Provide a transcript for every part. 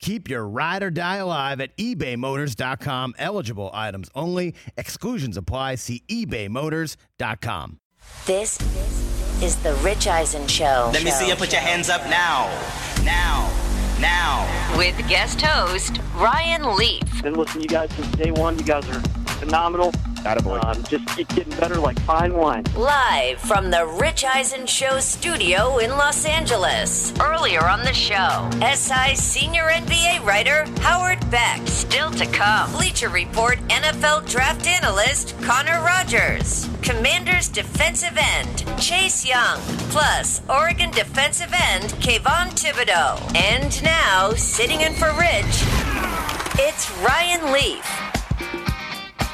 Keep your ride or die alive at ebaymotors.com. Eligible items only. Exclusions apply. See ebaymotors.com. This is the Rich Eisen Show. Let me see you put your hands up now. Now. Now. With guest host Ryan Leaf. Been listening to you guys since day one. You guys are phenomenal. Attaboy. Um, just keep getting better like fine wine. Live from the Rich Eisen Show studio in Los Angeles. Earlier on the show, SI senior NBA writer Howard Beck. Still to come, Bleacher Report NFL draft analyst Connor Rogers. Commanders defensive end Chase Young. Plus, Oregon defensive end Kayvon Thibodeaux. And now, sitting in for Rich, it's Ryan Leaf.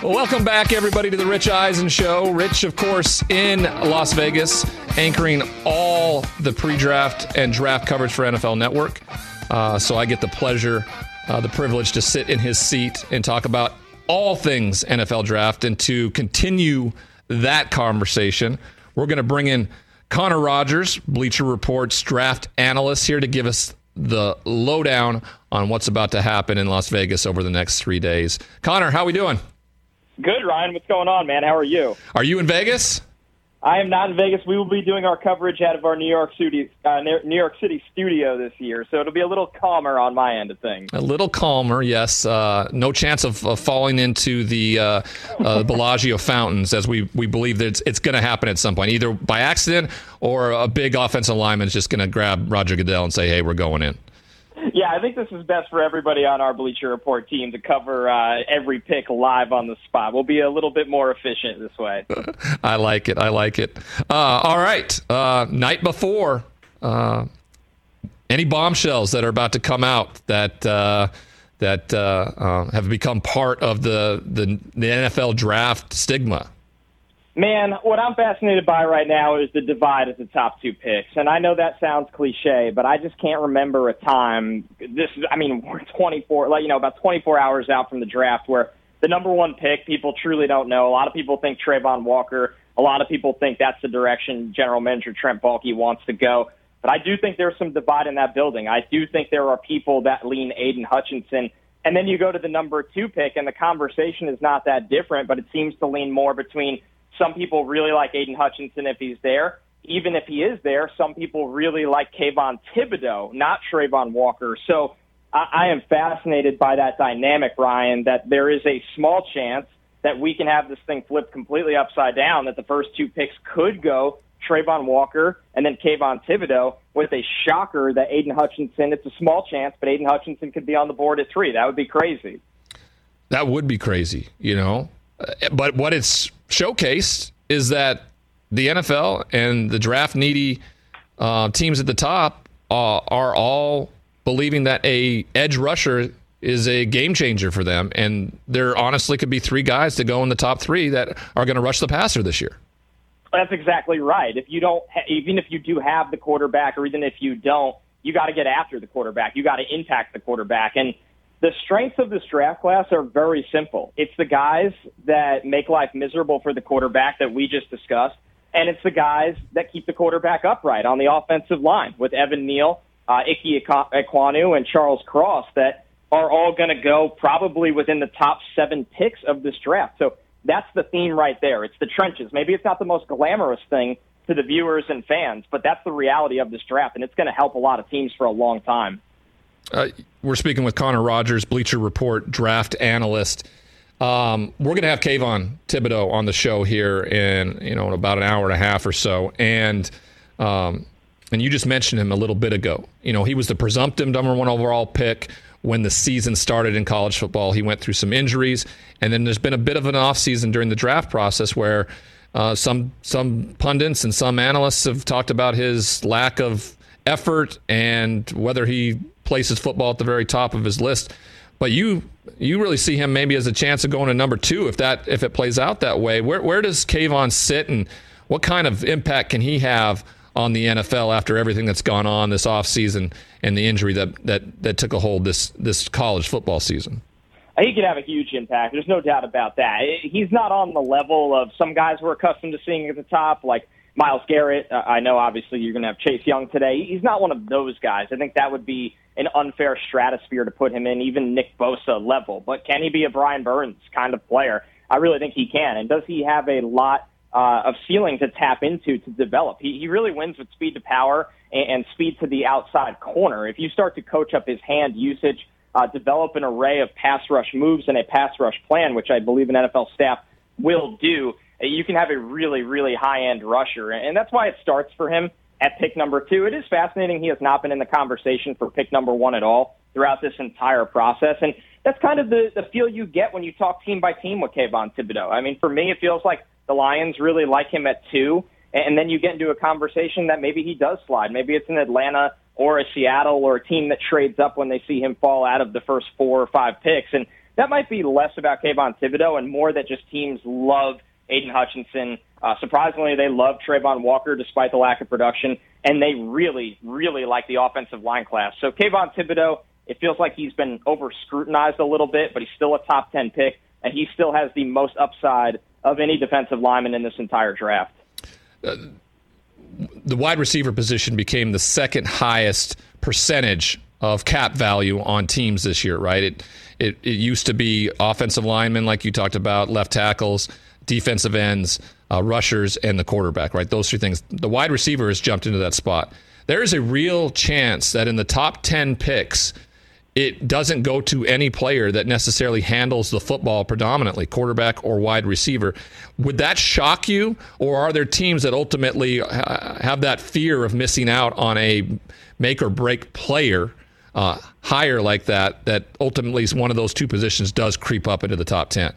Well, welcome back, everybody, to the Rich Eisen Show. Rich, of course, in Las Vegas, anchoring all the pre draft and draft coverage for NFL Network. Uh, so I get the pleasure, uh, the privilege to sit in his seat and talk about all things NFL draft. And to continue that conversation, we're going to bring in Connor Rogers, Bleacher Report's draft analyst, here to give us the lowdown on what's about to happen in Las Vegas over the next three days. Connor, how are we doing? Good, Ryan. What's going on, man? How are you? Are you in Vegas? I am not in Vegas. We will be doing our coverage out of our New York City, uh, New York City studio this year, so it'll be a little calmer on my end of things. A little calmer, yes. Uh, no chance of, of, falling into the uh, uh Bellagio fountains, as we, we believe that it's, it's going to happen at some point, either by accident or a big offensive lineman is just going to grab Roger Goodell and say, "Hey, we're going in." Yeah, I think this is best for everybody on our Bleacher Report team to cover uh, every pick live on the spot. We'll be a little bit more efficient this way. I like it. I like it. Uh, all right. Uh, night before, uh, any bombshells that are about to come out that uh, that uh, have become part of the, the the NFL draft stigma? Man, what I'm fascinated by right now is the divide at the top two picks. And I know that sounds cliche, but I just can't remember a time. This is, I mean, we're 24, like, you know, about 24 hours out from the draft where the number one pick, people truly don't know. A lot of people think Travon Walker. A lot of people think that's the direction General Manager Trent Baalke wants to go. But I do think there's some divide in that building. I do think there are people that lean Aidan Hutchinson. And then you go to the number two pick, and the conversation is not that different, but it seems to lean more between some people really like Aidan Hutchinson if he's there. Even if he is there, some people really like Kayvon Thibodeaux, not Travon Walker. So I, I am fascinated by that dynamic, Ryan, that there is a small chance that we can have this thing flipped completely upside down, that the first two picks could go Travon Walker and then Kayvon Thibodeaux with a shocker that Aidan Hutchinson, it's a small chance, but Aidan Hutchinson could be on the board at three. That would be crazy. That would be crazy, you know? Uh, but what it's showcased is that the NFL and the draft needy uh, teams at the top uh, are all believing that a edge rusher is a game changer for them, and there honestly could be three guys to go in the top three that are going to rush the passer this year. That's exactly right. If you don't, even if you do have the quarterback, or even if you don't, you got to get after the quarterback. You got to impact the quarterback, and the strengths of this draft class are very simple. It's the guys that make life miserable for the quarterback that we just discussed, and it's the guys that keep the quarterback upright on the offensive line with Evan Neal, uh, Ike Ekwonu, and Charles Cross that are all going to go probably within the top seven picks of this draft. So that's the theme right there. It's the trenches. Maybe it's not the most glamorous thing to the viewers and fans, but that's the reality of this draft, and it's going to help a lot of teams for a long time. Uh, we're speaking with Connor Rogers, Bleacher Report draft analyst. Um, we're going to have Kayvon Thibodeaux on the show here in you know in about an hour and a half or so, and um, and you just mentioned him a little bit ago. You know, he was the presumptive number one overall pick when the season started in college football. He went through some injuries, and then there's been a bit of an offseason during the draft process where uh, some some pundits and some analysts have talked about his lack of effort and whether he places football at the very top of his list. but you you really see him maybe as a chance of going to number two if that if it plays out that way. Where where does Kayvon sit, and what kind of impact can he have on the NFL after everything that's gone on this offseason and the injury that, that that took a hold this this college football season? he could have a huge impact. There's no doubt about that. He's not on the level of some guys we're accustomed to seeing at the top, like Myles Garrett. Uh, I know obviously you're going to have Chase Young today. He's not one of those guys. I think that would be an unfair stratosphere to put him in, even Nick Bosa level. But can he be a Brian Burns kind of player? I really think he can. And does he have a lot uh, of ceiling to tap into to develop? He, he really wins with speed to power and, and speed to the outside corner. If you start to coach up his hand usage, uh, develop an array of pass rush moves and a pass rush plan, which I believe an NFL staff will do, you can have a really, really high end rusher. And that's why it starts for him at pick number two. It is fascinating. He has not been in the conversation for pick number one at all throughout this entire process. And that's kind of the, the feel you get when you talk team by team with Kayvon Thibodeaux. I mean, for me, it feels like the Lions really like him at two. And then you get into a conversation that maybe he does slide. Maybe it's in Atlanta or a Seattle or a team that trades up when they see him fall out of the first four or five picks. And that might be less about Kayvon Thibodeaux and more that just teams love Aidan Hutchinson. Uh, surprisingly, they love Travon Walker despite the lack of production, and they really, really like the offensive line class. So Kayvon Thibodeaux, it feels like he's been over scrutinized a little bit, but he's still a top 10 pick, and he still has the most upside of any defensive lineman in this entire draft. Uh, the wide receiver position became the second highest percentage of cap value on teams this year, right? It, it, it used to be offensive linemen, like you talked about, left tackles, defensive ends, uh, rushers, and the quarterback, right? Those three things. The wide receiver has jumped into that spot. There is a real chance that in the top 10 picks, it doesn't go to any player that necessarily handles the football predominantly, quarterback or wide receiver. Would that shock you, or are there teams that ultimately have that fear of missing out on a make or break player uh, higher like that? That ultimately is one of those two positions does creep up into the top ten.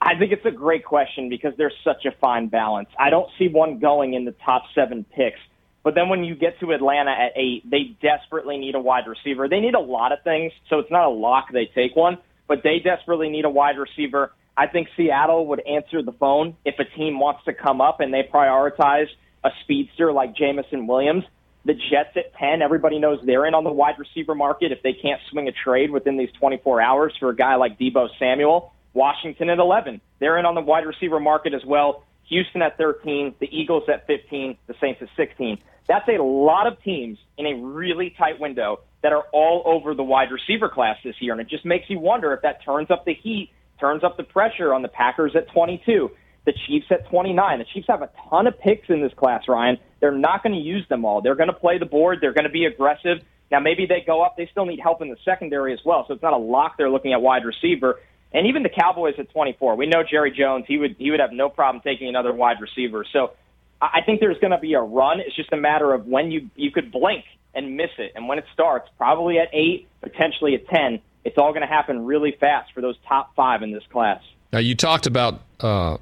I think it's a great question because there's such a fine balance. I don't see one going in the top seven picks but then when you get to Atlanta at eight, they desperately need a wide receiver. They need a lot of things, so it's not a lock they take one, but they desperately need a wide receiver. I think Seattle would answer the phone if a team wants to come up and they prioritize a speedster like Jameson Williams. The Jets at 10, everybody knows they're in on the wide receiver market if they can't swing a trade within these 24 hours for a guy like Deebo Samuel. Washington at 11, they're in on the wide receiver market as well. Houston at 13, the Eagles at 15, the Saints at 16. That's a lot of teams in a really tight window that are all over the wide receiver class this year. And it just makes you wonder if that turns up the heat, turns up the pressure on the Packers at 22, the Chiefs at 29. The Chiefs have a ton of picks in this class, Ryan. They're not going to use them all. They're going to play the board. They're going to be aggressive. Now, maybe they go up. They still need help in the secondary as well. So it's not a lock they're looking at wide receiver. And even the Cowboys at 24. We know Jerry Jones. He would he would have no problem taking another wide receiver. So I think there's going to be a run. It's just a matter of when you you could blink and miss it, and when it starts, probably at eight, potentially at ten. It's all going to happen really fast for those top five in this class. Now you talked about uh,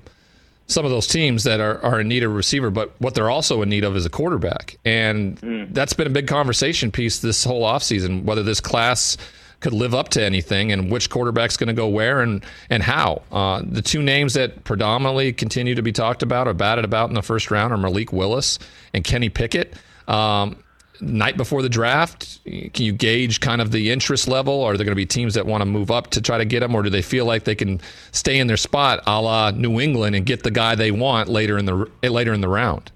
some of those teams that are, are in need of a receiver, but what they're also in need of is a quarterback, and mm. that's been a big conversation piece this whole offseason, Whether this class could live up to anything and which quarterback's going to go where and and how. Uh, the two names that predominantly continue to be talked about or batted about in the first round are Malik Willis and Kenny Pickett. Um, night before the draft, can you gauge kind of the interest level? Are there going to be teams that want to move up to try to get them, or do they feel like they can stay in their spot, a la New England, and get the guy they want later in the later in the round?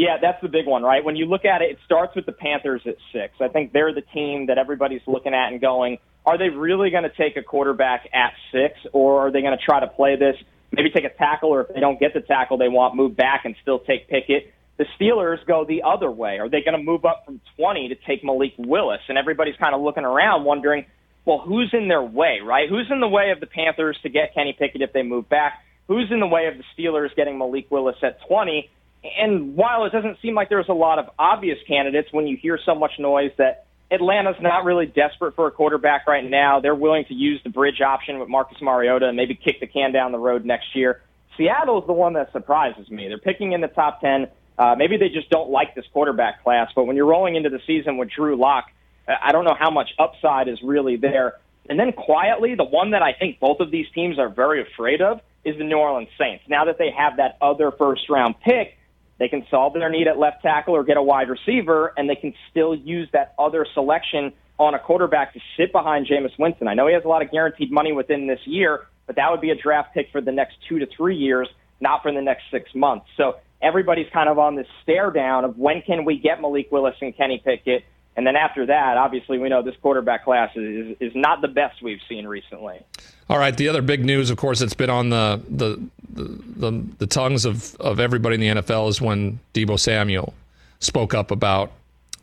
Yeah, that's the big one, right? When you look at it, it starts with the Panthers at six. I think they're the team that everybody's looking at and going, are they really going to take a quarterback at six, or are they going to try to play this? Maybe take a tackle, or if they don't get the tackle they want, move back and still take Pickett. The Steelers go the other way. Are they going to move up from 20 to take Malik Willis? And everybody's kind of looking around, wondering, well, who's in their way, right? Who's in the way of the Panthers to get Kenny Pickett if they move back? Who's in the way of the Steelers getting Malik Willis at 20? And while it doesn't seem like there's a lot of obvious candidates, when you hear so much noise that Atlanta's not really desperate for a quarterback right now, they're willing to use the bridge option with Marcus Mariota and maybe kick the can down the road next year. Seattle's the one that surprises me. They're picking in the top 10. Uh, maybe they just don't like this quarterback class, but when you're rolling into the season with Drew Lock, I don't know how much upside is really there. And then quietly, the one that I think both of these teams are very afraid of is the New Orleans Saints. Now that they have that other first round pick, they can solve their need at left tackle or get a wide receiver, and they can still use that other selection on a quarterback to sit behind Jameis Winston. I know he has a lot of guaranteed money within this year, but that would be a draft pick for the next two to three years, not for the next six months. So everybody's kind of on this stare down of when can we get Malik Willis and Kenny Pickett. And then after that, obviously, we know this quarterback class is, is not the best we've seen recently. All right. The other big news, of course, that's been on the the, the, the, the tongues of, of everybody in the NFL is when Deebo Samuel spoke up about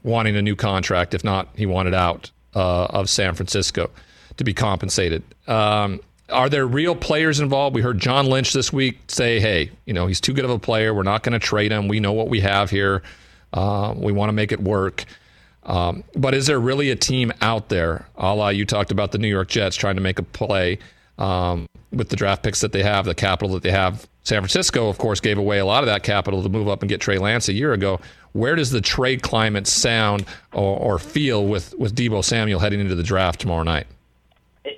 wanting a new contract. If not, he wanted out uh, of San Francisco to be compensated. Um, are there real players involved? We heard John Lynch this week say, "Hey, you know, he's too good of a player. We're not going to trade him. We know what we have here. Uh, we want to make it work." Um, but is there really a team out there, a la you talked about the New York Jets trying to make a play um, with the draft picks that they have, the capital that they have? San Francisco, of course, gave away a lot of that capital to move up and get Trey Lance a year ago. Where does the trade climate sound or, or feel with, with Deebo Samuel heading into the draft tomorrow night?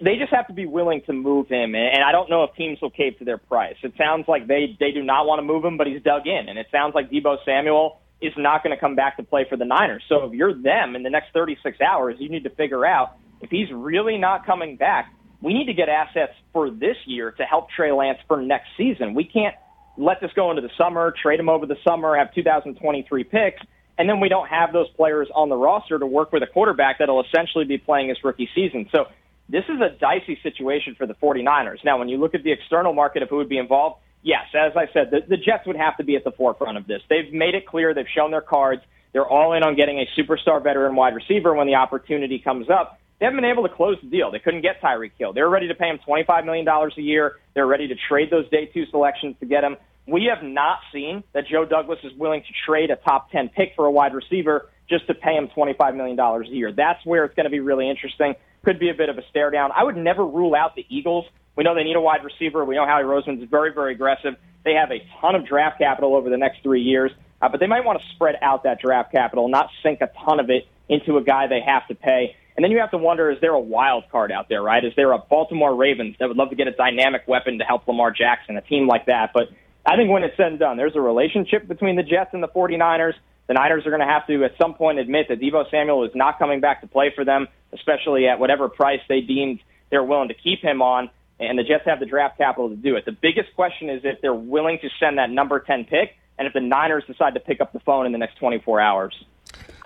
they just have to be willing to move him, and I don't know if teams will cave to their price. It sounds like they they do not want to move him, but he's dug in, and it sounds like Deebo Samuel is not going to come back to play for the Niners. So if you're them in the next 36 hours, you need to figure out if he's really not coming back. We need to get assets for this year to help Trey Lance for next season. We can't let this go into the summer, trade him over the summer, have 2023 picks, and then we don't have those players on the roster to work with a quarterback that'll essentially be playing his rookie season. So this is a dicey situation for the 49ers. Now, when you look at the external market of who would be involved, yes, as I said, the, the Jets would have to be at the forefront of this. They've made it clear, they've shown their cards. They're all in on getting a superstar veteran wide receiver when the opportunity comes up. They haven't been able to close the deal. They couldn't get Tyreek Hill. They were ready to pay him $25 million a year. They're ready to trade those day two selections to get him. We have not seen that Joe Douglas is willing to trade a top 10 pick for a wide receiver just to pay him $25 million a year. That's where it's going to be really interesting could be a bit of a stare down. I would never rule out the Eagles. We know they need a wide receiver. We know Howie Roseman's very, very aggressive. They have a ton of draft capital over the next three years, uh, but they might want to spread out that draft capital, not sink a ton of it into a guy they have to pay. And then you have to wonder, is there a wild card out there, right? Is there a Baltimore Ravens that would love to get a dynamic weapon to help Lamar Jackson, a team like that? But I think when it's said and done, there's a relationship between the Jets and the 49ers. The Niners are going to have to, at some point, admit that Deebo Samuel is not coming back to play for them especially at whatever price they deemed they're willing to keep him on. And the Jets have the draft capital to do it. The biggest question is if they're willing to send that number 10 pick and if the Niners decide to pick up the phone in the next 24 hours.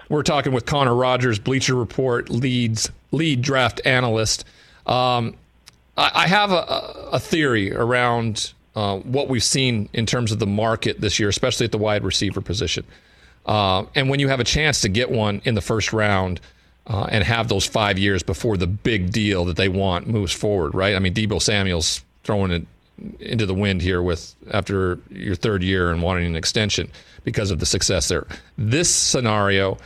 We're talking with Connor Rogers, Bleacher Report leads lead draft analyst. Um, I, I, have a, a, theory around uh, what we've seen in terms of the market this year, especially at the wide receiver position. Uh, and when you have a chance to get one in the first round, uh, and have those five years before the big deal that they want moves forward, right? I mean, Deebo Samuel's throwing it into the wind here with after your third year and wanting an extension because of the success there. This scenario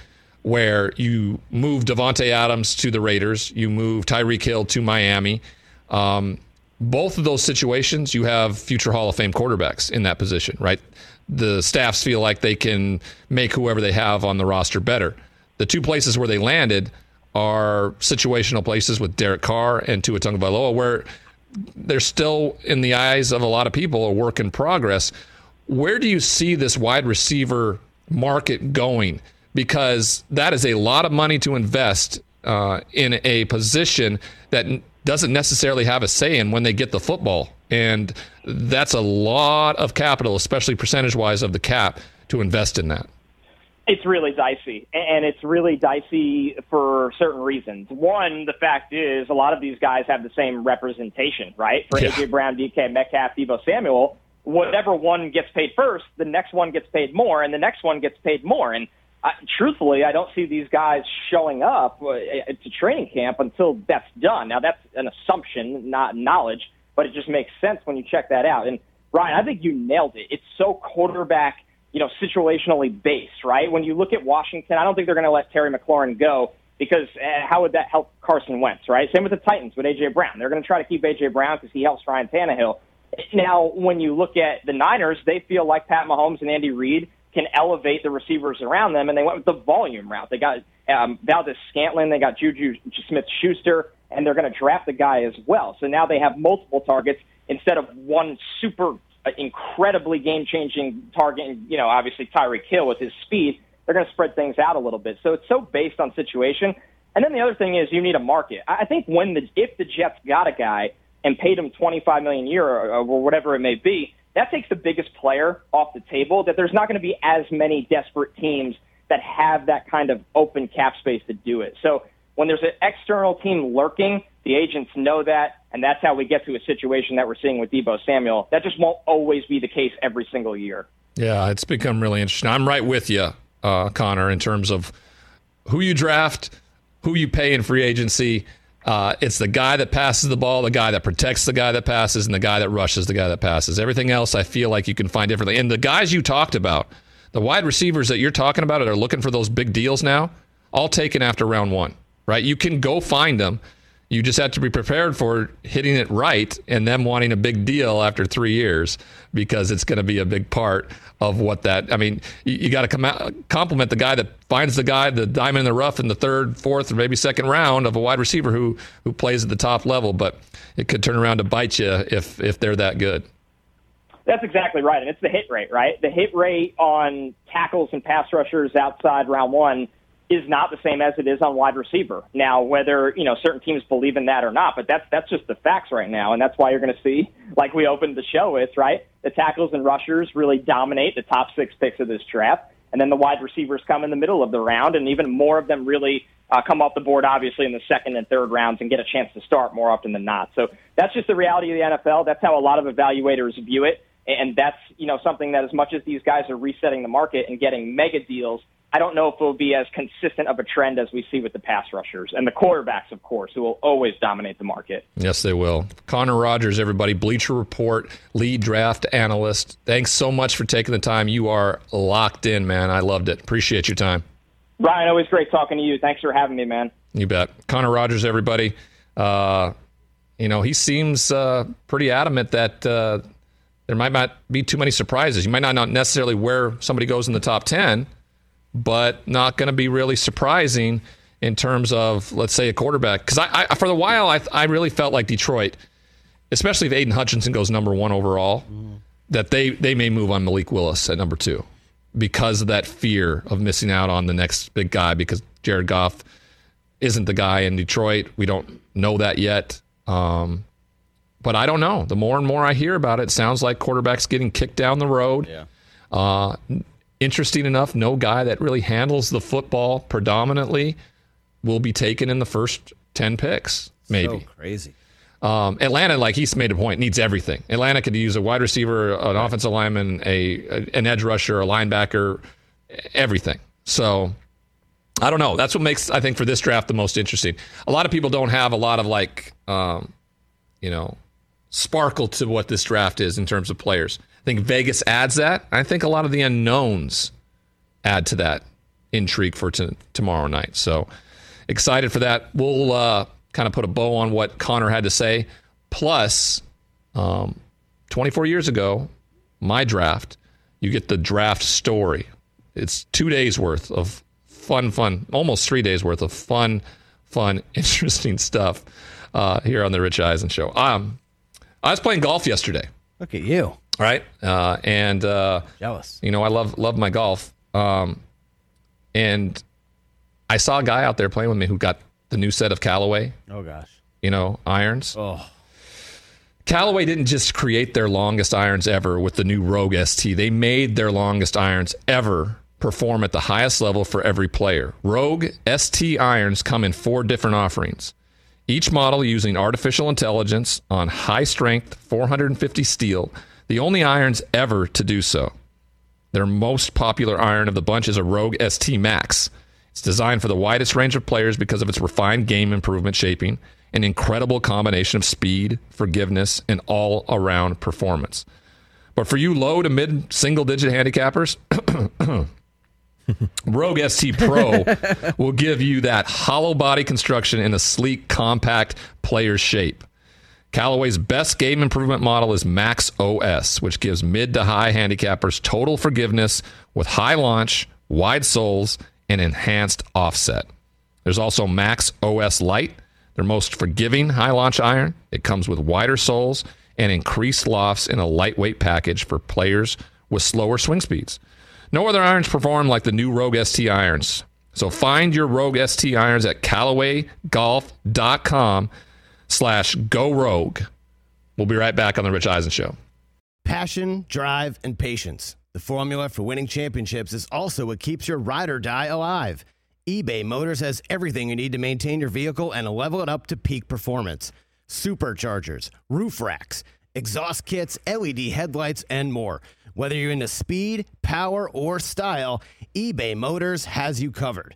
where you move Davante Adams to the Raiders, you move Tyreek Hill to Miami. Um, both of those situations, you have future Hall of Fame quarterbacks in that position, right? The staffs feel like they can make whoever they have on the roster better. The two places where they landed are situational places with Derek Carr and Tua Tagovailoa, where they're still, in the eyes of a lot of people, a work in progress. Where do you see this wide receiver market going? Because that is a lot of money to invest uh, in a position that doesn't necessarily have a say in when they get the football. And that's a lot of capital, especially percentage wise of the cap, to invest in that. It's really dicey, and it's really dicey for certain reasons. One, the fact is, a lot of these guys have the same representation, right? For yeah. AJ Brown, DK Metcalf, Deebo Samuel, whatever one gets paid first, the next one gets paid more, and the next one gets paid more. And uh, truthfully, I don't see these guys showing up uh, to training camp until that's done. Now, that's an assumption, not knowledge, but it just makes sense when you check that out. And Ryan, I think you nailed it. It's so quarterback you know, situationally based, right? When you look at Washington, I don't think they're going to let Terry McLaurin go because uh, how would that help Carson Wentz, right? Same with the Titans with AJ Brown. They're going to try to keep AJ Brown because he helps Ryan Tannehill. Now, when you look at the Niners, they feel like Pat Mahomes and Andy Reid can elevate the receivers around them, and they went with the volume route. They got um, Valdes Scantling, they got Juju Smith Schuster, and they're going to draft the guy as well. So now they have multiple targets instead of one super incredibly game changing target. and, You know, obviously Tyreek Hill with his speed, they're going to spread things out a little bit. So it's so based on situation. And then the other thing is you need a market. I think when the if the Jets got a guy and paid him 25 million a year or whatever it may be, that takes the biggest player off the table. That there's not going to be as many desperate teams that have that kind of open cap space to do it. So when there's an external team lurking, the agents know that, and that's how we get to a situation that we're seeing with Deebo Samuel. That just won't always be the case every single year. Yeah, it's become really interesting. I'm right with you, uh, Connor, in terms of who you draft, who you pay in free agency. Uh, it's the guy that passes the ball, the guy that protects the guy that passes, and the guy that rushes the guy that passes. Everything else, I feel like you can find differently. And the guys you talked about, the wide receivers that you're talking about that are looking for those big deals now, all taken after round one, right? You can go find them. You just have to be prepared for hitting it right and them wanting a big deal after three years because it's going to be a big part of what that. I mean, you, you got to come compliment the guy that finds the guy, the diamond in the rough in the third, fourth, or maybe second round of a wide receiver who who plays at the top level. But it could turn around to bite you if if they're that good. That's exactly right, and it's the hit rate, right? The hit rate on tackles and pass rushers outside round one is not the same as it is on wide receiver. Now, whether you know certain teams believe in that or not, but that's that's just the facts right now, and that's why you're going to see, like we opened the show with, right? The tackles and rushers really dominate the top six picks of this draft, and then the wide receivers come in the middle of the round, and even more of them really uh, come off the board, obviously in the second and third rounds, and get a chance to start more often than not. So that's just the reality of the NFL. That's how a lot of evaluators view it, and that's you know something that as much as these guys are resetting the market and getting mega deals I don't know if it will be as consistent of a trend as we see with the pass rushers and the quarterbacks, of course, who will always dominate the market. Yes, they will. Connor Rogers, everybody, Bleacher Report, lead draft analyst. Thanks so much for taking the time. You are locked in, man. I loved it. Appreciate your time. Ryan, always great talking to you. Thanks for having me, man. You bet. Connor Rogers, everybody. Uh, you know, he seems uh, pretty adamant that uh, there might not be too many surprises. You might not know necessarily where somebody goes in the top 10 but not going to be really surprising in terms of, let's say, a quarterback. Because I, I, for the while, I, I really felt like Detroit, especially if Aidan Hutchinson goes number one overall, mm. that they, they may move on Malik Willis at number two because of that fear of missing out on the next big guy because Jared Goff isn't the guy in Detroit. We don't know that yet. Um, but I don't know. The more and more I hear about it, it sounds like quarterbacks getting kicked down the road. Yeah. Uh, interesting enough, no guy that really handles the football predominantly will be taken in the first 10 picks, maybe. So crazy. Um, Atlanta, like he's made a point, needs everything. Atlanta could use a wide receiver, an right. offensive lineman, a, a, an edge rusher, a linebacker, everything. So I don't know. That's what makes I think for this draft the most interesting. A lot of people don't have a lot of like, um, you know, sparkle to what this draft is in terms of players think Vegas adds that. I think a lot of the unknowns add to that intrigue for t- tomorrow night. So excited for that. We'll uh, kind of put a bow on what Connor had to say. Plus, um, 24 years ago, my draft, you get the draft story. It's two days worth of fun, fun, almost three days worth of fun, fun, interesting stuff uh, here on the Rich Eisen Show. Um, I was playing golf yesterday. Look at you right? Uh, and uh, jealous. You know, I love love my golf. Um, and I saw a guy out there playing with me who got the new set of Callaway. Oh gosh. You know, irons. Oh. Callaway didn't just create their longest irons ever with the new Rogue ST. They made their longest irons ever perform at the highest level for every player. Rogue ST irons come in four different offerings. Each model using artificial intelligence on high strength 450 steel the only irons ever to do so. Their most popular iron of the bunch is a Rogue ST Max. It's designed for the widest range of players because of its refined game improvement shaping, an incredible combination of speed, forgiveness, and all around performance. But for you low to mid single digit handicappers, Rogue ST Pro will give you that hollow body construction in a sleek, compact player shape. Callaway's best game improvement model is Max OS, which gives mid to high handicappers total forgiveness with high launch, wide soles, and enhanced offset. There's also Max OS Lite their most forgiving high launch iron. It comes with wider soles and increased lofts in a lightweight package for players with slower swing speeds. No other irons perform like the new Rogue ST irons. So find your Rogue ST irons at CallawayGolf.com slash go rogue. We'll be right back on the Rich Eisen Show. Passion, drive, and patience. The formula for winning championships is also what keeps your ride or die alive. eBay Motors has everything you need to maintain your vehicle and level it up to peak performance superchargers, roof racks, exhaust kits, LED headlights, and more. Whether you're into speed, power, or style, eBay Motors has you covered.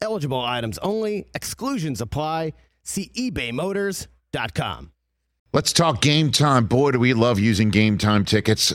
Eligible items only, exclusions apply. See ebaymotors.com. Let's talk game time. Boy, do we love using game time tickets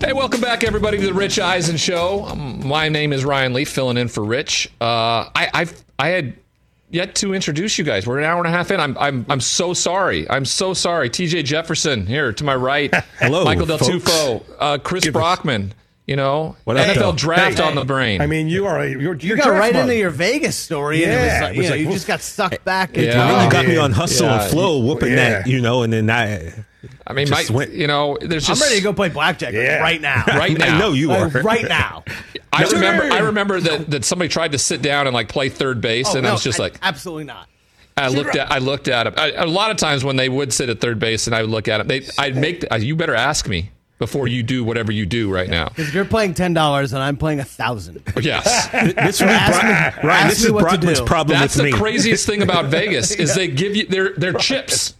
Hey, welcome back, everybody, to the Rich Eisen Show. Um, my name is Ryan Leaf, filling in for Rich. Uh, I, I've I had yet to introduce you guys. We're an hour and a half in. I'm I'm I'm so sorry. I'm so sorry. T.J. Jefferson here to my right. Hello, Michael Del folks. Tufo, uh, Chris Give us- Brockman. You know, What NFL though? draft Hey, on the brain. I mean, you are a, you're, You you're got right draft into your Vegas story, and it was Yeah, like, it you, know, like, you just got sucked back. into Yeah. it. You got me on hustle Yeah. and flow, whooping Yeah. that, you know, and then I. I mean, my, went- you know, there's just. I'm ready to go play blackjack Yeah. right now. right now. I know you oh, are. Like, right now. I No. remember. I remember that, that somebody tried to sit down and like play third base, Oh, and I was just like, absolutely not. I looked at I looked at him. I, a lot of times when they would sit at third base and I would look at him, they I'd make the, you better ask me before you do whatever you do right now. Because you're playing ten dollars and I'm playing a thousand. Yes. This would be Ask me- Ryan. This is what Brockman's problem That's with the me. craziest thing about Vegas is they give you their their chips.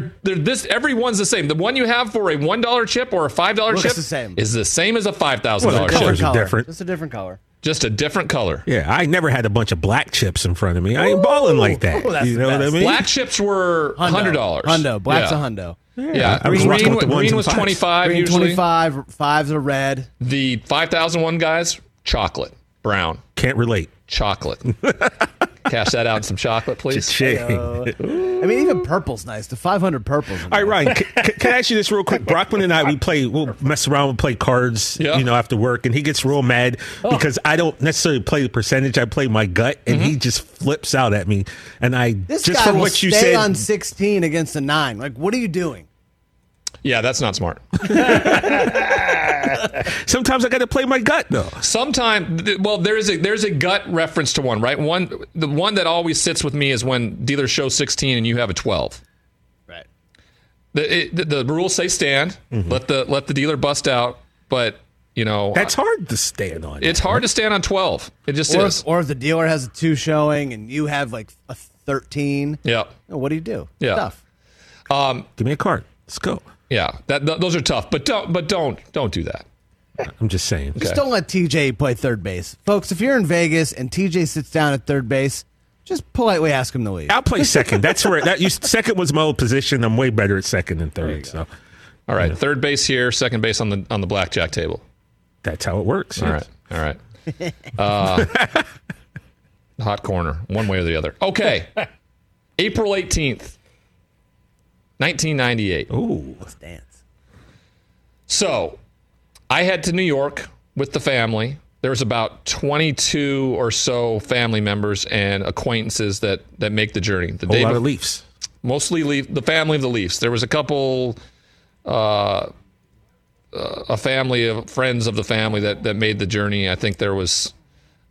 They're, they're this everyone's the same. The one you have for a one dollar chip or a five dollar chip the same. is the same as a five thousand Well, dollar the chip. colors color. different. Just a different color. Just a different color. Yeah, I never had a bunch of black chips in front of me. I ain't balling like that. Ooh, you know what I mean? Black chips were hundred dollars. Hundo. Black's yeah. a hundo. Yeah, I was green, with the ones green was twenty five Green usually. 25, fives are red. The 5,001 guys, chocolate, brown, Can't relate. chocolate. Cash that out in some chocolate, please. Shame. I mean, even purple's nice. The 500 purple's. All right, Ryan, c- c- can I ask you this real quick? Brockman and I, we play, we'll mess around, we'll play cards, Yeah. you know, after work, and he gets real mad oh. because I don't necessarily play the percentage, I play my gut, and he mm-hmm. just flips out at me. And I, This just guy from will what you stay said, on 16 against a 9. Like, what are you doing? Yeah, that's not smart. sometimes I got to play my gut, though. Sometime, th- well, there's a there's a gut reference to one, right? One, the one that always sits with me is when dealers show 16 and you have a 12. Right. The it, the, the rules say stand. Mm-hmm. Let the let the dealer bust out, but you know That's hard to stand on. it's hard to stand on 12. It just Or is. if, or if the dealer has a 2 showing and you have like a 13, yeah, oh, what do you do? Yeah. Tough. Give me a card. Let's go. Yeah. That th- those are tough, but don't but don't don't do that. I'm just saying. Just don't let TJ play third base. Folks, if you're in Vegas and TJ sits down at third base, just politely ask him to leave. I'll play second. That's where that you, second was my old position. I'm way better at second than third. So All right, third base here, second base on the on the blackjack table. that's how it works. All yes. right. All right. Uh, hot corner, one way or the other. Okay. April 18th, 1998. Ooh. Let's dance. So, I head to New York with the family. There was about 22 or so family members and acquaintances that that make the journey. The Whole lot bef- of Leafs. mostly Leaf, the family of the Leafs. There was a couple, uh, uh, a family of friends of the family that that made the journey. I think there was.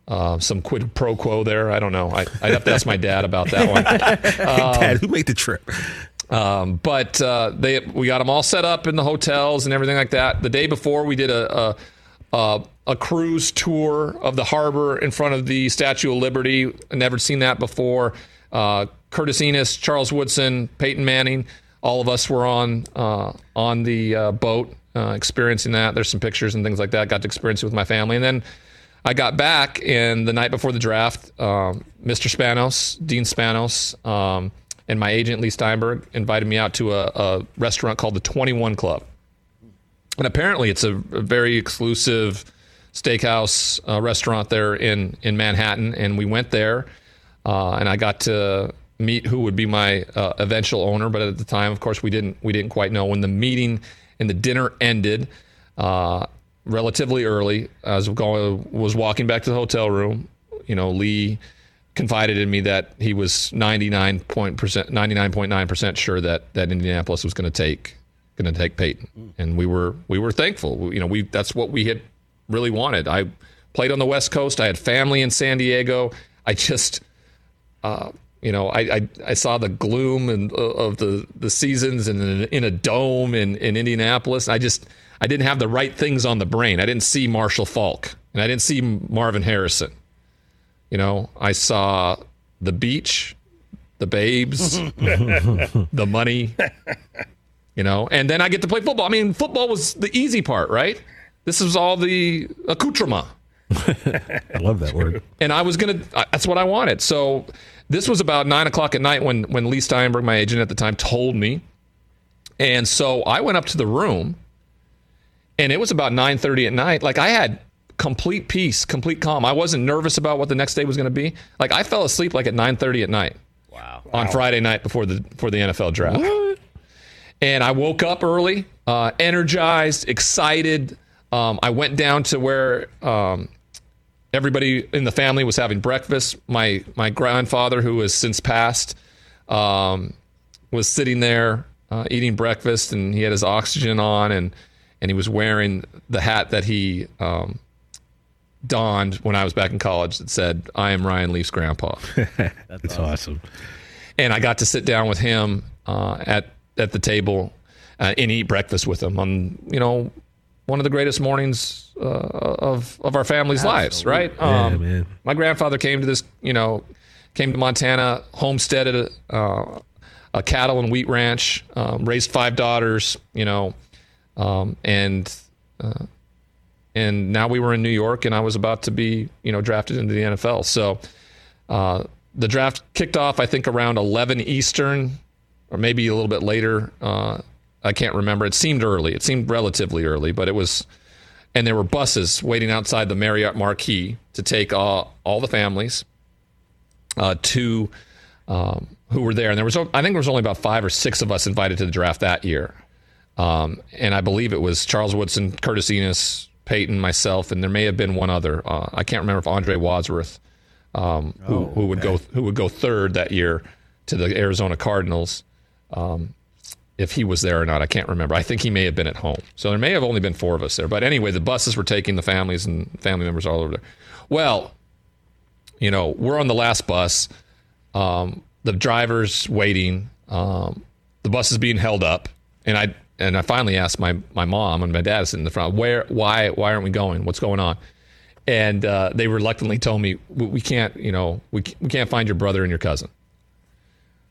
Uh, some quid pro quo there. I don't know. I, I'd have to ask my dad about that one. Dad, who made the trip? Um, but uh, they we got them all set up in the hotels and everything like that. The day before, we did a a, a, a cruise tour of the harbor in front of the Statue of Liberty. Never seen that before. Uh, Curtis Enis, Charles Woodson, Peyton Manning, all of us were on uh, on the uh, boat uh, experiencing that. There's some pictures and things like that. Got to experience it with my family, and then. I got back, and the night before the draft, um, Mr. Spanos, Dean Spanos, um, and my agent Leigh Steinberg invited me out to a, a restaurant called the 21 Club. And apparently, it's a, a very exclusive steakhouse uh, restaurant there in, in Manhattan. And we went there, uh, and I got to meet who would be my uh, eventual owner. But at the time, of course, we didn't we didn't quite know. When the meeting and the dinner ended, uh, relatively early. as going, was walking back to the hotel room. You know, Leigh confided in me that he was 99 point percent, 99.9 percent sure that that Indianapolis was going to take going to take Peyton, and we were we were thankful. You know, we that's what we had really wanted. I played on the West Coast. I had family in San Diego. I just. Uh, you know, I, I, I saw the gloom and uh, of the, the seasons in, in a dome in, in Indianapolis. I just I didn't have the right things on the brain. I didn't see Marshall Faulk and I didn't see Marvin Harrison. You know, I saw the beach, the babes, the money, you know, and then I get to play football. I mean, football was the easy part, right? This was all the accoutrement. I love that word. And I was going to, that's what I wanted. So this was about nine o'clock at night when, when Leigh Steinberg, my agent at the time, told me. And so I went up to the room and it was about 9.30 at night like i had complete peace complete calm. I wasn't nervous about what the next day was going to be. Like i fell asleep like at 9.30 at night. Wow. On friday night before the for the nfl draft. What? and i woke up early uh, energized excited. Um, i went down to where um, everybody in the family was having breakfast. My my grandfather who has since passed um, was sitting there uh, eating breakfast and he had his oxygen on and and he was wearing the hat that he um, donned when I was back in college that said, I am Ryan Leaf's grandpa. That's awesome. And I got to sit down with him uh, at, at the table uh, and eat breakfast with him on, you know, one of the greatest mornings uh, of, of our family's lives, right? Yeah, Um, man. my grandfather came to this, you know, came to Montana, homesteaded uh, a cattle and wheat ranch, um, raised five daughters, you know, um, and uh, and now we were in New York, and I was about to be, you know, drafted into the NFL. So uh, the draft kicked off, I think, around 11 Eastern, or maybe a little bit later. Uh, I can't remember. It seemed early. It seemed relatively early, but it was. And there were buses waiting outside the Marriott Marquis to take all, all the families uh, to um, who were there. And there was, I think, there was only about five or six of us invited to the draft that year. Um, and I believe it was Charles Woodson, Curtis Enis, Peyton, myself, and there may have been one other. Uh, I can't remember if Andre Wadsworth, um, who, who would go who would go third that year to the Arizona Cardinals, um, if he was there or not. I can't remember. I think he may have been at home. So there may have only been four of us there. But anyway, the buses were taking the families and family members all over there. Well, you know, we're on the last bus. Um, the driver's waiting. Um, the bus is being held up, and I and I finally asked my my mom and my dad sitting in the front, where why why aren't we going? What's going on? And uh, they reluctantly told me we, can't, you know, we we can't find your brother and your cousin.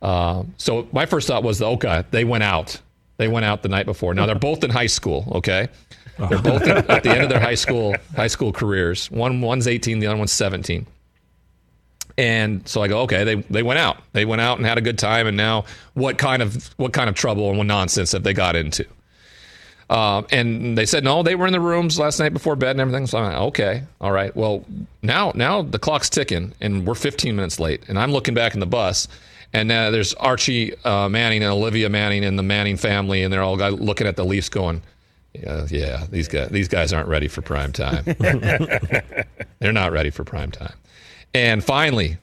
Um, so my first thought was, the okay, they went out. They went out the night before. Now they're both in high school. Okay, they're both at, at the end of their high school high school careers. One one's 18, the other one's 17. And so I go, okay, they they went out. They went out and had a good time. And now, what kind of what kind of trouble and what nonsense have they got into? Um, and they said no, they were in the rooms last night before bed and everything. So I'm like, okay, all right. Well, now now the clock's ticking and we're 15 minutes late. And I'm looking back in the bus, and uh, there's Archie uh, Manning and Olivia Manning and the Manning family, and they're all looking at the Leafs, going, Yeah, yeah. These guys, these guys aren't ready for prime time. They're not ready for prime time. And finally,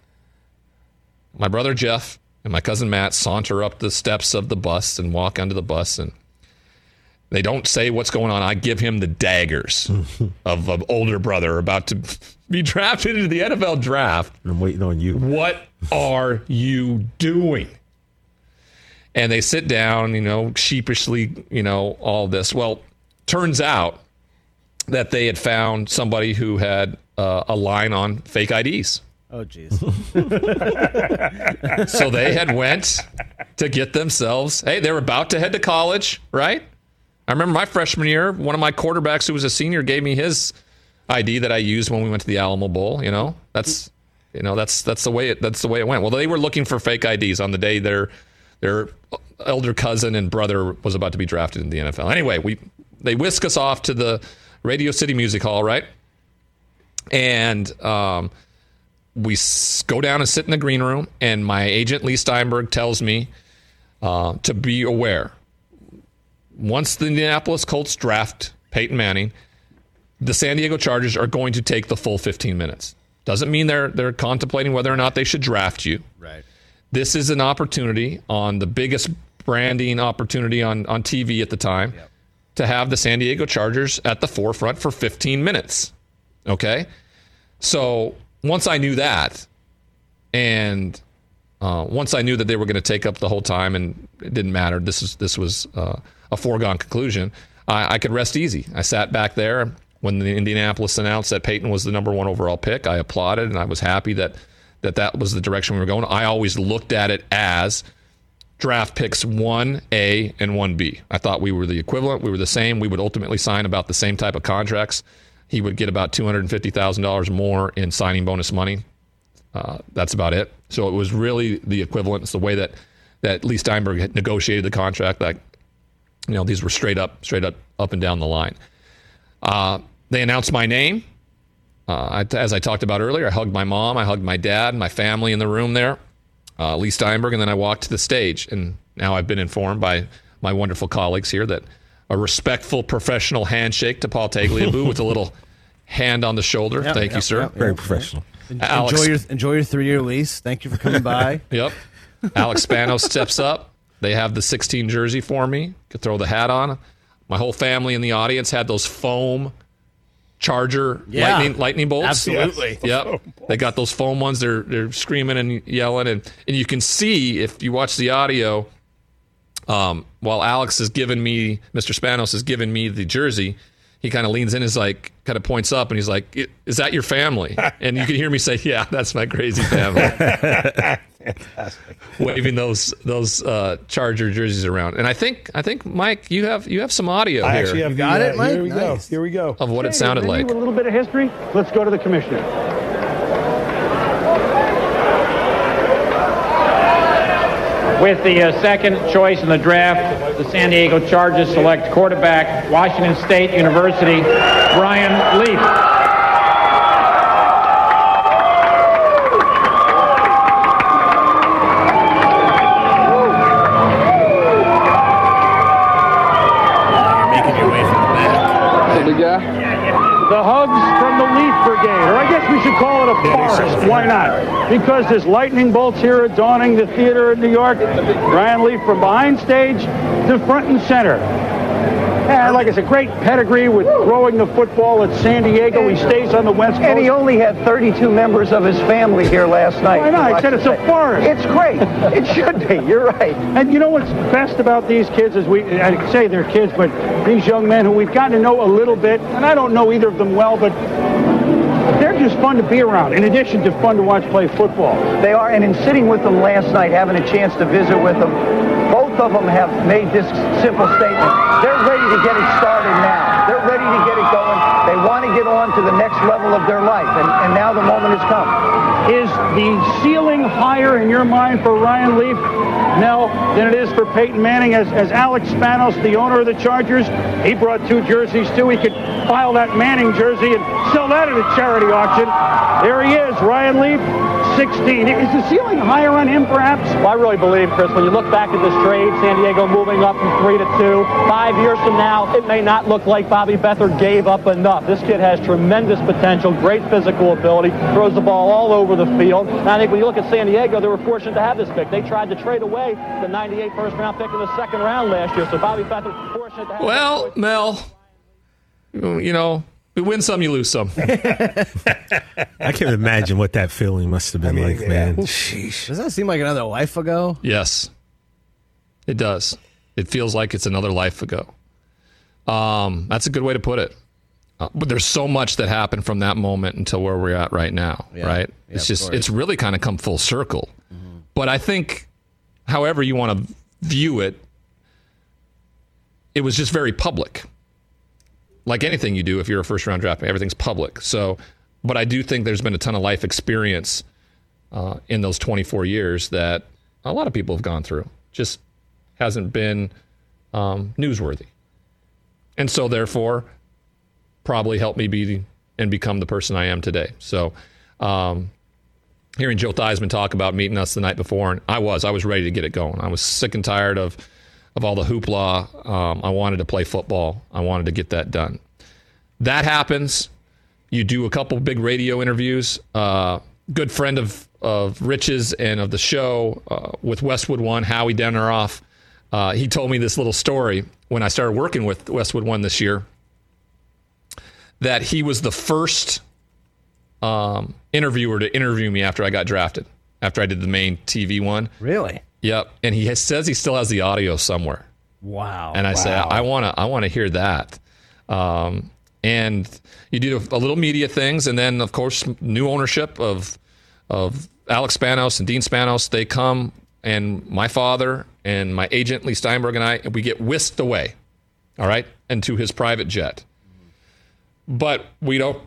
my brother Jeff and my cousin Matt saunter up the steps of the bus and walk onto the bus, and they don't say what's going on. I give him the daggers of an older brother about to be drafted into the NFL draft. I'm waiting on you. What are you doing? And they sit down, you know, sheepishly, you know, all this. Well, turns out that they had found somebody who had uh, a line on fake IDs. Oh, jeez. So they had went to get themselves. Hey, they were about to head to college, right? I remember my freshman year, one of my quarterbacks who was a senior gave me his ID that I used when we went to the Alamo Bowl. You know, that's you know that's that's the way it that's the way it went. Well, they were looking for fake IDs on the day their their elder cousin and brother was about to be drafted in the NFL. Anyway, we they whisk us off to the Radio City Music Hall, right? And um, we s- go down and sit in the green room, and my agent Leigh Steinberg tells me uh, to be aware. Once the Indianapolis Colts draft Peyton Manning, the San Diego Chargers are going to take the full 15 minutes. Doesn't mean they're they're contemplating whether or not they should draft you. right. This is an opportunity on the biggest branding opportunity on, on TV at the time to have the San Diego Chargers at the forefront for 15 minutes. Okay? So once I knew that, and uh, once I knew that they were going to take up the whole time, and it didn't matter. This was this was uh, a foregone conclusion. I, I could rest easy. I sat back there when the Indianapolis announced that Peyton was the number one overall pick. I applauded, and I was happy that that that was the direction we were going. I always looked at it as draft picks 1A and 1B. I thought we were the equivalent. We were the same. We would ultimately sign about the same type of contracts. He would get about $250,000 more in signing bonus money. Uh, that's about it. So it was really the equivalent. It's the way that, that Leigh Steinberg had negotiated the contract. That you know these were straight up, straight up, up and down the line. Uh, they announced my name. Uh, I, as I talked about earlier, I hugged my mom, I hugged my dad, my family in the room there, uh, Leigh Steinberg, and then I walked to the stage. And now I've been informed by my wonderful colleagues here that a respectful, professional handshake to Paul Tagliabue with a little hand on the shoulder. Yep, Thank you, sir. yep, Very yep. professional. Alex- Enjoy your enjoy your three year lease. Thank you for coming by. Yep. Alex Spanos steps up. They have the 16 jersey for me. Could throw the hat on. My whole family in the audience had those foam charger Yeah. lightning lightning bolts. Absolutely. Yep. They got those foam ones. They're they're screaming and yelling and and you can see if you watch the audio um, while Alex has given me Mr. Spanos has given me the jersey, he kind of leans in, is like, kind of points up, and he's like, "Is that your family?" And you can hear me say, "Yeah, that's my crazy family." Waving those those uh, Charger jerseys around, and I think I think Mike, you have you have some audio I here actually have got the, it, uh, Mike? Here we go. Here we go. of what it sounded like. A little bit of history, let's go to the commissioner. With the uh, second choice in the draft, the San Diego Chargers select quarterback, Washington State University, Ryan Leaf. You're making your way from the back. The hugs from the Leaf Brigade, or I guess we should call it a forest. Why not? Because there's lightning bolts here adorning the theater in New York. Ryan Leaf from behind stage to front and center. And like it's a great pedigree with throwing the football at San Diego. He stays on the West Coast. And he only had 32 members of his family here last night. I know. I said it's a forest. It's great. It should be. You're right. And you know what's best about these kids is we, I say they're kids, but these young men who we've gotten to know a little bit, and I don't know either of them well, but they're just fun to be around, in addition to fun to watch play football. They are, and in sitting with them last night, having a chance to visit with them, both of them have made this simple statement. They're ready to get it started now. They're ready to get it going. They want to get on to the next level of their life. And, and now the moment has come. Is the ceiling higher in your mind for Ryan Leaf, Mel, than it is for Peyton Manning? As, as Alex Spanos, the owner of the Chargers, he brought two jerseys too. He could file that Manning jersey and sell that at a charity auction. There he is, Ryan Leaf, 16. Is the ceiling higher on him, perhaps? Well, I really believe, Chris, when you look back at this trade, San Diego moving up from three to two, five years from now, it may not look like Bobby Beathard gave up enough. This kid has tremendous potential, great physical ability, throws the ball all over the field. And I think when you look at San Diego, they were fortunate to have this pick. They tried to trade away the 98 first round pick in the second round last year. So Bobby Beathard fortunate to have Well, Mel, you know, we win some, you lose some. I can't imagine what that feeling must have been like, man. Sheesh. Does that seem like another life ago? Yes, it does. It feels like it's another life ago. Um, that's a good way to put it. Uh, but there's so much that happened from that moment until where we're at right now, Yeah. right? Yeah, it's just course. it's really kind of come full circle. But I think, however you want to view it, it was just very public. Like anything you do, if you're a first round draft pick, everything's public. So, but I do think there's been a ton of life experience uh, in those 24 years that a lot of people have gone through. Just hasn't been um, newsworthy, and so therefore, probably helped me be and become the person I am today. So, um, hearing Joe Theismann talk about meeting us the night before, and I was, I was ready to get it going. I was sick and tired of of all the hoopla. Um, I wanted to play football. I wanted to get that done. That happens. You do a couple big radio interviews. Uh, good friend of of Rich's and of the show uh, with Westwood One, Howie Deneroff. Uh, he told me this little story when I started working with Westwood One this year. That he was the first um, interviewer to interview me after I got drafted, after I did the main TV one. Really? Yep, and he has, says he still has the audio somewhere. Wow. And I say I want to I want to hear that. Um, and you do a little media things, and then of course new ownership of of Alex Spanos and Dean Spanos. They come, and my father and my agent Leigh Steinberg and I, we get whisked away, all right, into his private jet. But we don't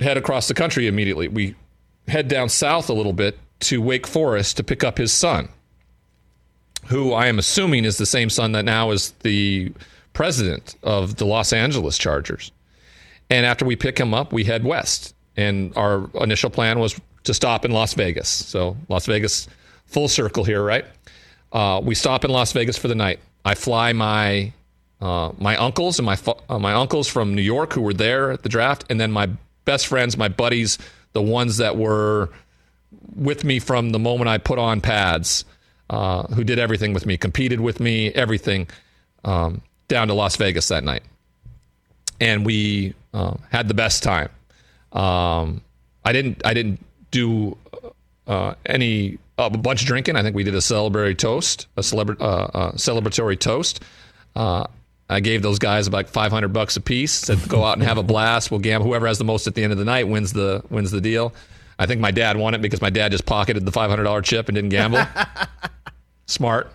head across the country immediately. We head down south a little bit to Wake Forest to pick up his son who I am assuming is the same son that now is the president of the Los Angeles Chargers. And after we pick him up, we head west. And our initial plan was to stop in Las Vegas. So, Las Vegas, full circle here, right? Uh, we stop in Las Vegas for the night. I fly my uh, my uncles and my uh, my uncles from New York who were there at the draft, and then my best friends, my buddies, the ones that were with me from the moment I put on pads, uh, who did everything with me, competed with me, everything, um, down to Las Vegas that night. And we uh, had the best time. Um, I didn't. I didn't do uh, any a bunch of drinking. I think we did a celebratory toast, a celebra- uh, uh, celebratory toast. Uh, I gave those guys about 500 bucks a piece. Said go out and have a blast. We'll gamble. Whoever has the most at the end of the night wins the wins the deal. I think my dad won it because my dad just pocketed the $500 chip and didn't gamble. Smart,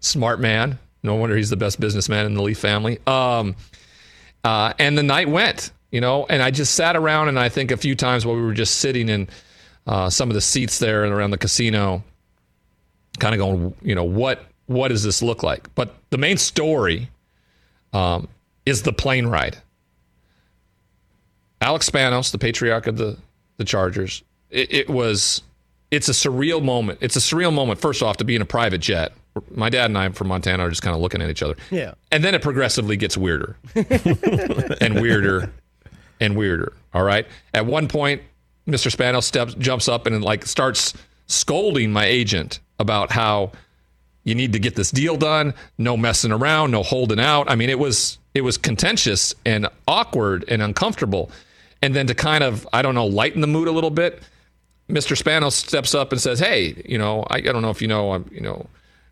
smart man. No wonder he's the best businessman in the Leaf family. Um, uh, and the night went, you know, and I just sat around and I think a few times while we were just sitting in uh, some of the seats there and around the casino, kind of going, you know, what what does this look like? But the main story um, is the plane ride. Alex Spanos, the patriarch of the the Chargers, it, it was it's a surreal moment. It's a surreal moment. First off, to be in a private jet. My dad and I from Montana are just kind of looking at each other. Yeah. And then it progressively gets weirder and weirder and weirder. All right. At one point, Mr. Spanos steps, jumps up and like starts scolding my agent about how you need to get this deal done. No messing around. No holding out. I mean, it was it was contentious and awkward and uncomfortable. And then to kind of I don't know lighten the mood a little bit, Mr. Spanos steps up and says, "Hey, you know, I, I don't know if you know, I'm you know."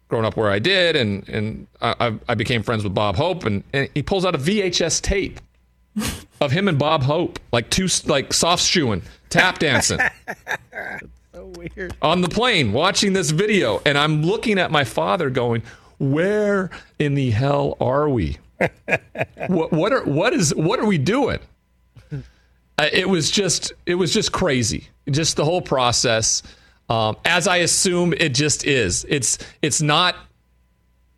growing up where I did, and and I, I became friends with Bob Hope, and, and he pulls out a VHS tape of him and Bob Hope, like two like soft shoeing, tap dancing. so weird. On the plane, watching this video, and I'm looking at my father, going, "Where in the hell are we? what what are what is what are we doing?" Uh, It was just it was just crazy. Just the whole process. Um, as I assume it just is. It's it's not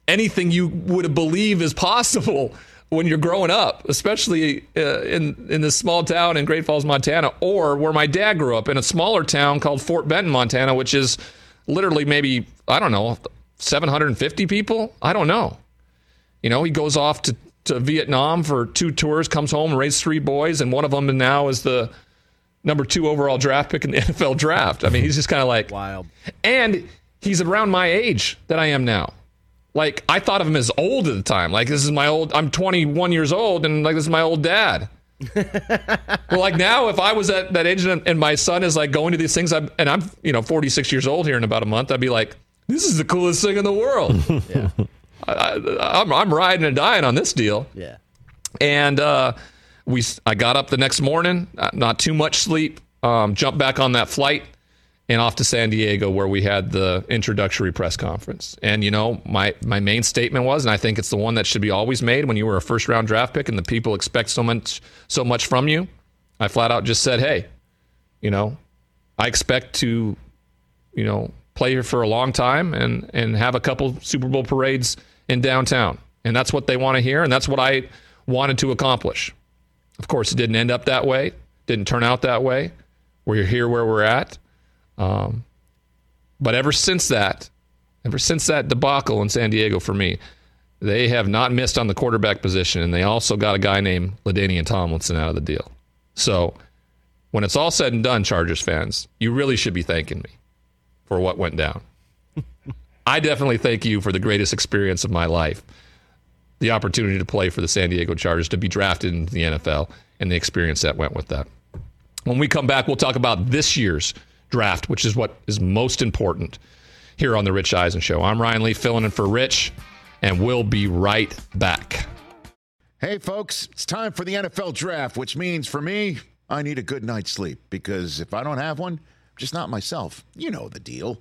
anything you would believe is possible when you're growing up, especially uh, in in this small town in Great Falls, Montana, or where my dad grew up in a smaller town called Fort Benton, Montana, which is literally maybe I don't know 750 people. I don't know. You know, he goes off to to Vietnam for two tours, comes home, raised three boys, and one of them now is the number two overall draft pick in the NFL draft. I mean, he's just kind of like wild, and he's around my age that I am now. Like I thought of him as old at the time. Like this is my old. I'm 21 years old, and like this is my old dad. well, like now, if I was at that age and, and my son is like going to these things, I'm, and I'm you know 46 years old here in about a month, I'd be like, this is the coolest thing in the world. yeah. I, I'm, I'm riding and dying on this deal. Yeah. And uh, we, I got up the next morning, uh, not too much sleep, um, jumped back on that flight and off to San Diego where we had the introductory press conference. And you know, my my main statement was, and I think it's the one that should be always made when you were a first round draft pick and the people expect so much so much from you. I flat out just said, "Hey, you know, I expect to, you know, play here for a long time and and have a couple Super Bowl parades in downtown." And that's what they want to hear, and that's what I wanted to accomplish. Of course, it didn't end up that way. Didn't turn out that way. We're here where we're at. Um, but ever since that, ever since that debacle in San Diego for me, they have not missed on the quarterback position, and they also got a guy named LaDainian Tomlinson out of the deal. So when it's all said and done, Chargers fans, you really should be thanking me for what went down. I definitely thank you for the greatest experience of my life the opportunity to play for the San Diego Chargers, to be drafted into the NFL, and the experience that went with that. When we come back, we'll talk about this year's draft, which is what is most important here on the Rich Eisen Show. I'm Ryan Leaf, filling in for Rich, and we'll be right back. Hey, folks, it's time for the NFL draft, which means for me, I need a good night's sleep because if I don't have one, I'm just not myself. You know the deal.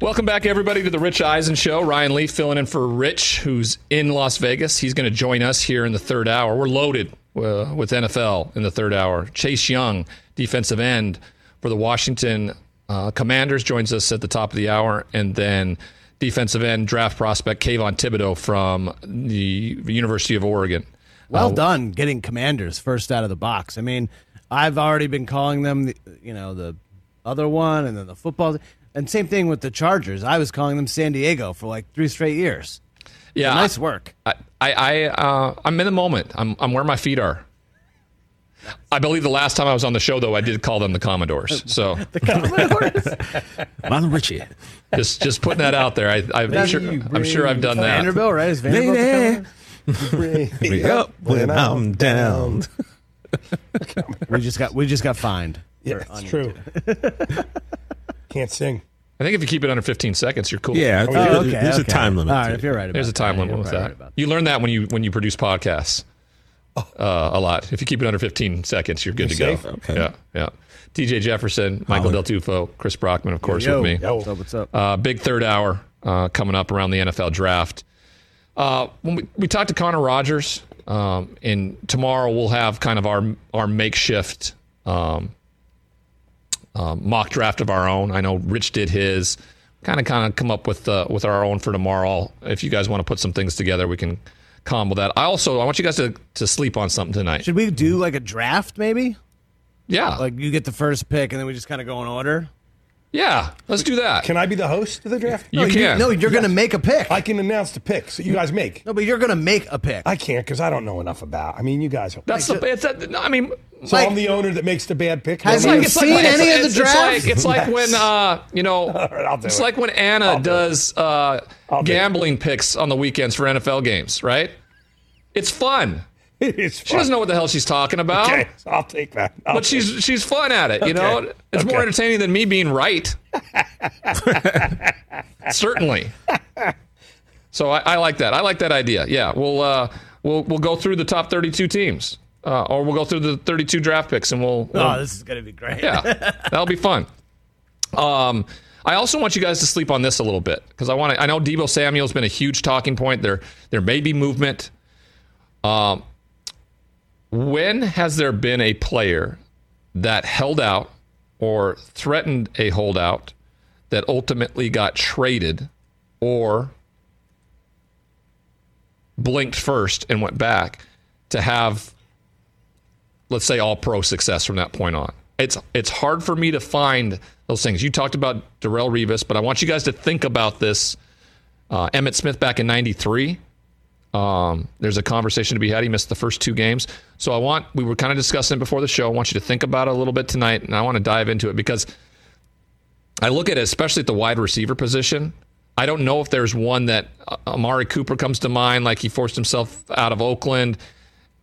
Welcome back, everybody, to the Rich Eisen Show. Ryan Leaf filling in for Rich, who's in Las Vegas. He's going to join us here in the third hour. We're loaded uh, with NFL in the third hour. Chase Young, defensive end for the Washington uh, Commanders, joins us at the top of the hour. And then defensive end draft prospect Kayvon Thibodeaux from the University of Oregon. Well Uh, done getting Commanders first out of the box. I mean, I've already been calling them, the, you know, the other one and then the football. And same thing with the Chargers. I was calling them San Diego for like three straight years. Yeah, nice work. I, I, I uh, I'm in the moment. I'm, I'm where my feet are. I believe the last time I was on the show, though, I did call them the Commodores. So Ron Richie. just just putting that out there. I, I'm sure I'm sure I've done that. Vanderbilt, right? Is Vanderbilt the Lady. Commanders? Me up when I'm down. we just got we just got fined. Yeah, for it's true. Can't sing. I think if you keep it under 15 seconds, you're cool. Yeah, Oh, there- okay, there's okay. a time limit. All to right, it. if you're right about There's a time that, limit you're with right that. You learn that when you when you produce podcasts uh, a lot. If you keep it under 15 seconds, you're good You're to safe? go. Okay. Yeah, yeah. TJ Jefferson, Michael Del Tufo, Chris Brockman, of course, Yo. with me. Yo. What's up? What's up? Uh, big third hour uh, coming up around the NFL draft. Uh, when we, we talked to Connor Rogers, um, and tomorrow we'll have kind of our our makeshift um, um, mock draft of our own. I know Rich did his. Kind of, kind of come up with uh, with our own for tomorrow. If you guys want to put some things together, we can combo that. I also I want you guys to to sleep on something tonight. Should we do like a draft maybe? Yeah. Like you get the first pick and then we just kind of go in order? Yeah, let's do that. Can I be the host of the draft? You no, can. no, you're going to make a pick. I can announce the picks that you guys make. No, but you're going to make a pick. I can't because I don't know enough about. I mean, you guys. That's the. It's a, I mean, so like- I'm the owner that makes the bad pick. Has No, he no. it's like- seen it's- any of the it's- drafts? It's like, it's like when uh, you know, I'll it's it. like when Anna I'll do does uh, I'll do gambling picks on the weekends for NFL games, right? It's fun. It's She doesn't know what the hell she's talking about, Okay, I'll take that. I'll but take she's she's fun at it. You know, Okay. it's more entertaining than me being right. Certainly. So I, I like that. I like that idea. Yeah, we'll uh, we'll we'll go through the top 32 teams, uh, or we'll go through the 32 draft picks, and we'll, we'll Oh, this is going to be great. yeah, that'll be fun. Um, I also want you guys to sleep on this a little bit because I want to. I know Deebo Samuel's been a huge talking point. There, there may be movement. Um, when has there been a player that held out or threatened a holdout that ultimately got traded or blinked first and went back to have let's say all pro success from that point on. It's it's hard for me to find those things. You talked about Darrelle Revis, but I want you guys to think about this. Uh, Emmitt Smith back in '93. Um, there's a conversation to be had. He missed the first two games, so I want we were kind of discussing it before the show. I want you to think about it a little bit tonight, and I want to dive into it because I look at it, especially at the wide receiver position. I don't know if there's one that uh, Amari Cooper comes to mind, like he forced himself out of Oakland.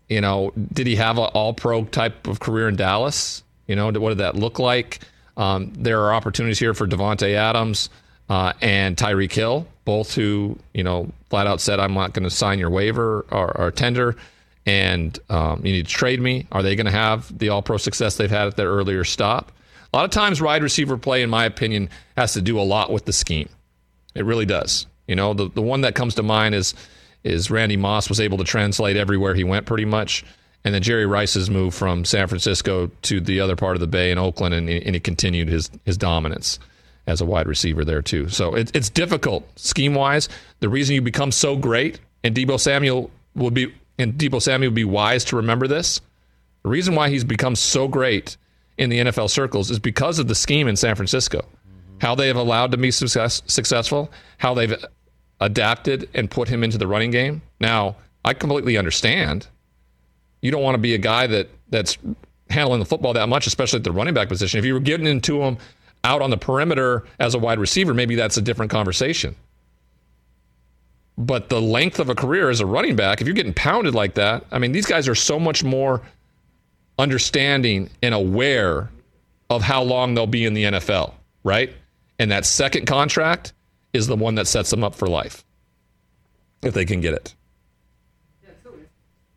You know, did he have an all pro type of career in Dallas? You know, what did that look like? Um, there are opportunities here for Davante Adams uh, and Tyreek Hill, both who, you know, flat out said, I'm not going to sign your waiver or, or tender and um, you need to trade me. Are they going to have the all pro success they've had at their earlier stop? A lot of times, wide receiver play, in my opinion, has to do a lot with the scheme. It really does. You know, the, the one that comes to mind is is Randy Moss was able to translate everywhere he went pretty much. And then Jerry Rice's move from San Francisco to the other part of the Bay in Oakland, and, and he continued his his dominance as a wide receiver there too. So it, it's difficult scheme wise. The reason you become so great, and Deebo Samuel will be, and Deebo Samuel will be wise to remember this. The reason why he's become so great in the NFL circles is because of the scheme in San Francisco. How they have allowed to be success, successful, how they've adapted and put him into the running game. Now, I completely understand. You don't want to be a guy that that's handling the football that much, especially at the running back position. If you were getting into him out on the perimeter as a wide receiver, maybe that's a different conversation. But the length of a career as a running back, if you're getting pounded like that, I mean, these guys are so much more understanding and aware of how long they'll be in the NFL, right? And that second contract is the one that sets them up for life if they can get it.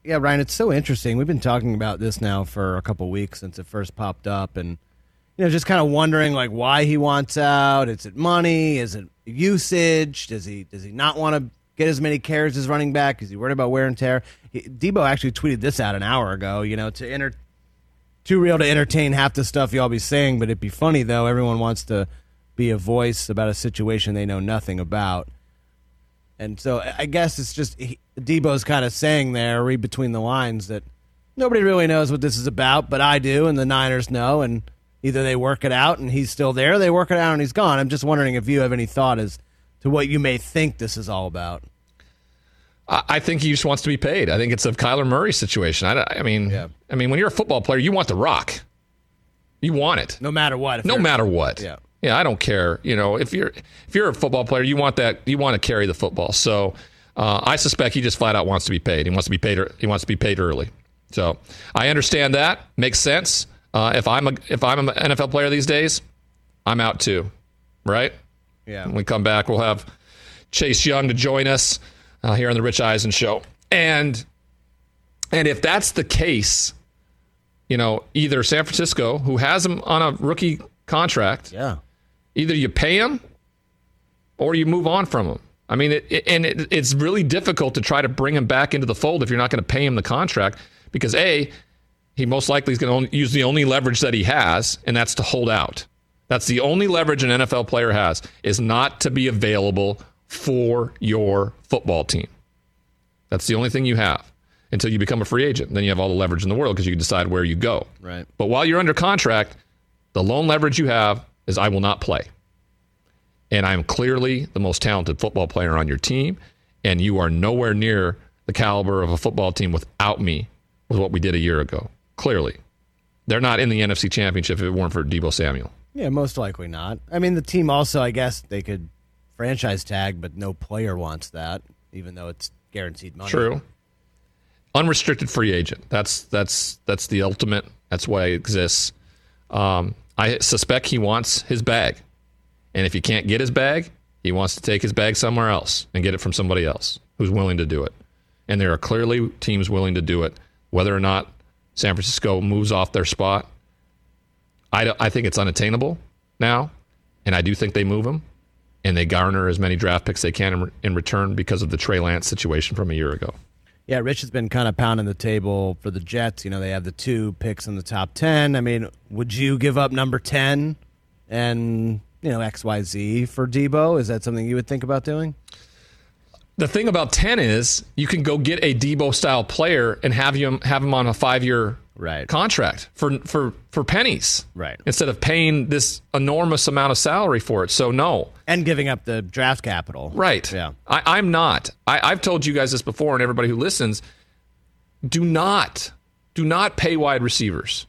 Yeah, Ryan, it's so interesting. We've been talking about this now for a couple weeks since it first popped up, and you know, just kind of wondering like why he wants out. Is it money? Is it usage? Does he does he not want to get as many carries as running back? Is he worried about wear and tear? He, Deebo actually tweeted this out an hour ago. You know, to enter too real to entertain half the stuff y'all be saying, but it'd be funny though. Everyone wants to be a voice about a situation they know nothing about. And so I guess it's just he, Deebo's kind of saying there, read between the lines, that nobody really knows what this is about, but I do, and the Niners know, and either they work it out and he's still there, or they work it out and he's gone. I'm just wondering if you have any thought as to what you may think this is all about. I think he just wants to be paid. I think it's a Kyler Murray situation. I, I mean, I mean, when you're a football player, you want the rock. You want it, no matter what. no matter what. Yeah. yeah. I don't care. You know, if you're if you're a football player, you want that. You want to carry the football. So uh, I suspect he just flat out wants to be paid. He wants to be paid. He wants to be paid early. So I understand that makes sense. Uh, if I'm a if I'm an NFL player these days, I'm out too, right? Yeah. When we come back, we'll have Chase Young to join us uh, here on the Rich Eisen Show. And and if that's the case, you know, either San Francisco, who has him on a rookie contract, yeah, either you pay him or you move on from him. I mean, it, it- and it, it's really difficult to try to bring him back into the fold if you're not going to pay him the contract because a he most likely is going to use the only leverage that he has, and that's to hold out. That's the only leverage an NFL player has is not to be available for your football team. That's the only thing you have until you become a free agent. Then you have all the leverage in the world because you can decide where you go. Right. But while you're under contract, the lone leverage you have is I will not play. And I'm clearly the most talented football player on your team. And you are nowhere near the caliber of a football team without me, with what we did a year ago. Clearly. They're not in the NFC Championship if it weren't for Deebo Samuel. Yeah, most likely not. I mean, the team also, I guess, they could franchise tag, but no player wants that, even though it's guaranteed money. True. Unrestricted free agent. That's that's that's the ultimate. That's why it exists. Um, I suspect he wants his bag, and if he can't get his bag, he wants to take his bag somewhere else and get it from somebody else who's willing to do it. And there are clearly teams willing to do it. Whether or not San Francisco moves off their spot, I, I think it's unattainable now, and I do think they move him, and they garner as many draft picks they can in, in return because of the Trey Lance situation from a year ago. Yeah, Rich has been kind of pounding the table for the Jets. You know, they have the two picks in the top 10. I mean, would you give up number 10 and, you know, XYZ for Deebo? Is that something you would think about doing? The thing about 10 is you can go get a Deebo style player and have him have him on a 5-year right. contract for for for pennies. Right. Instead of paying this enormous amount of salary for it. So no. And giving up the draft capital. Right. Yeah. I, I'm not. I, I've told you guys this before, and everybody who listens, do not, do not pay wide receivers.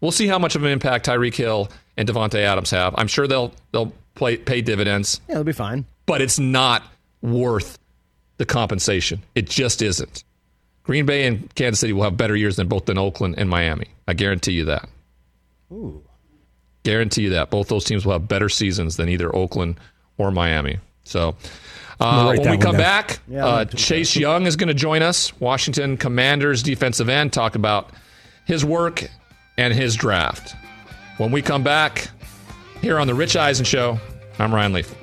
We'll see how much of an impact Tyreek Hill and Davante Adams have. I'm sure they'll they'll play, pay dividends, Yeah, they'll be fine. but it's not worth the compensation. It just isn't. Green Bay and Kansas City will have better years than both than Oakland and Miami. I guarantee you that. Ooh. Guarantee you that both those teams will have better seasons than either Oakland or Miami. So uh, when we come down. back, Yeah, uh, Chase Young is going to join us, Washington Commanders defensive end, talk about his work and his draft. When we come back here on the Rich Eisen Show, I'm Ryan Leaf.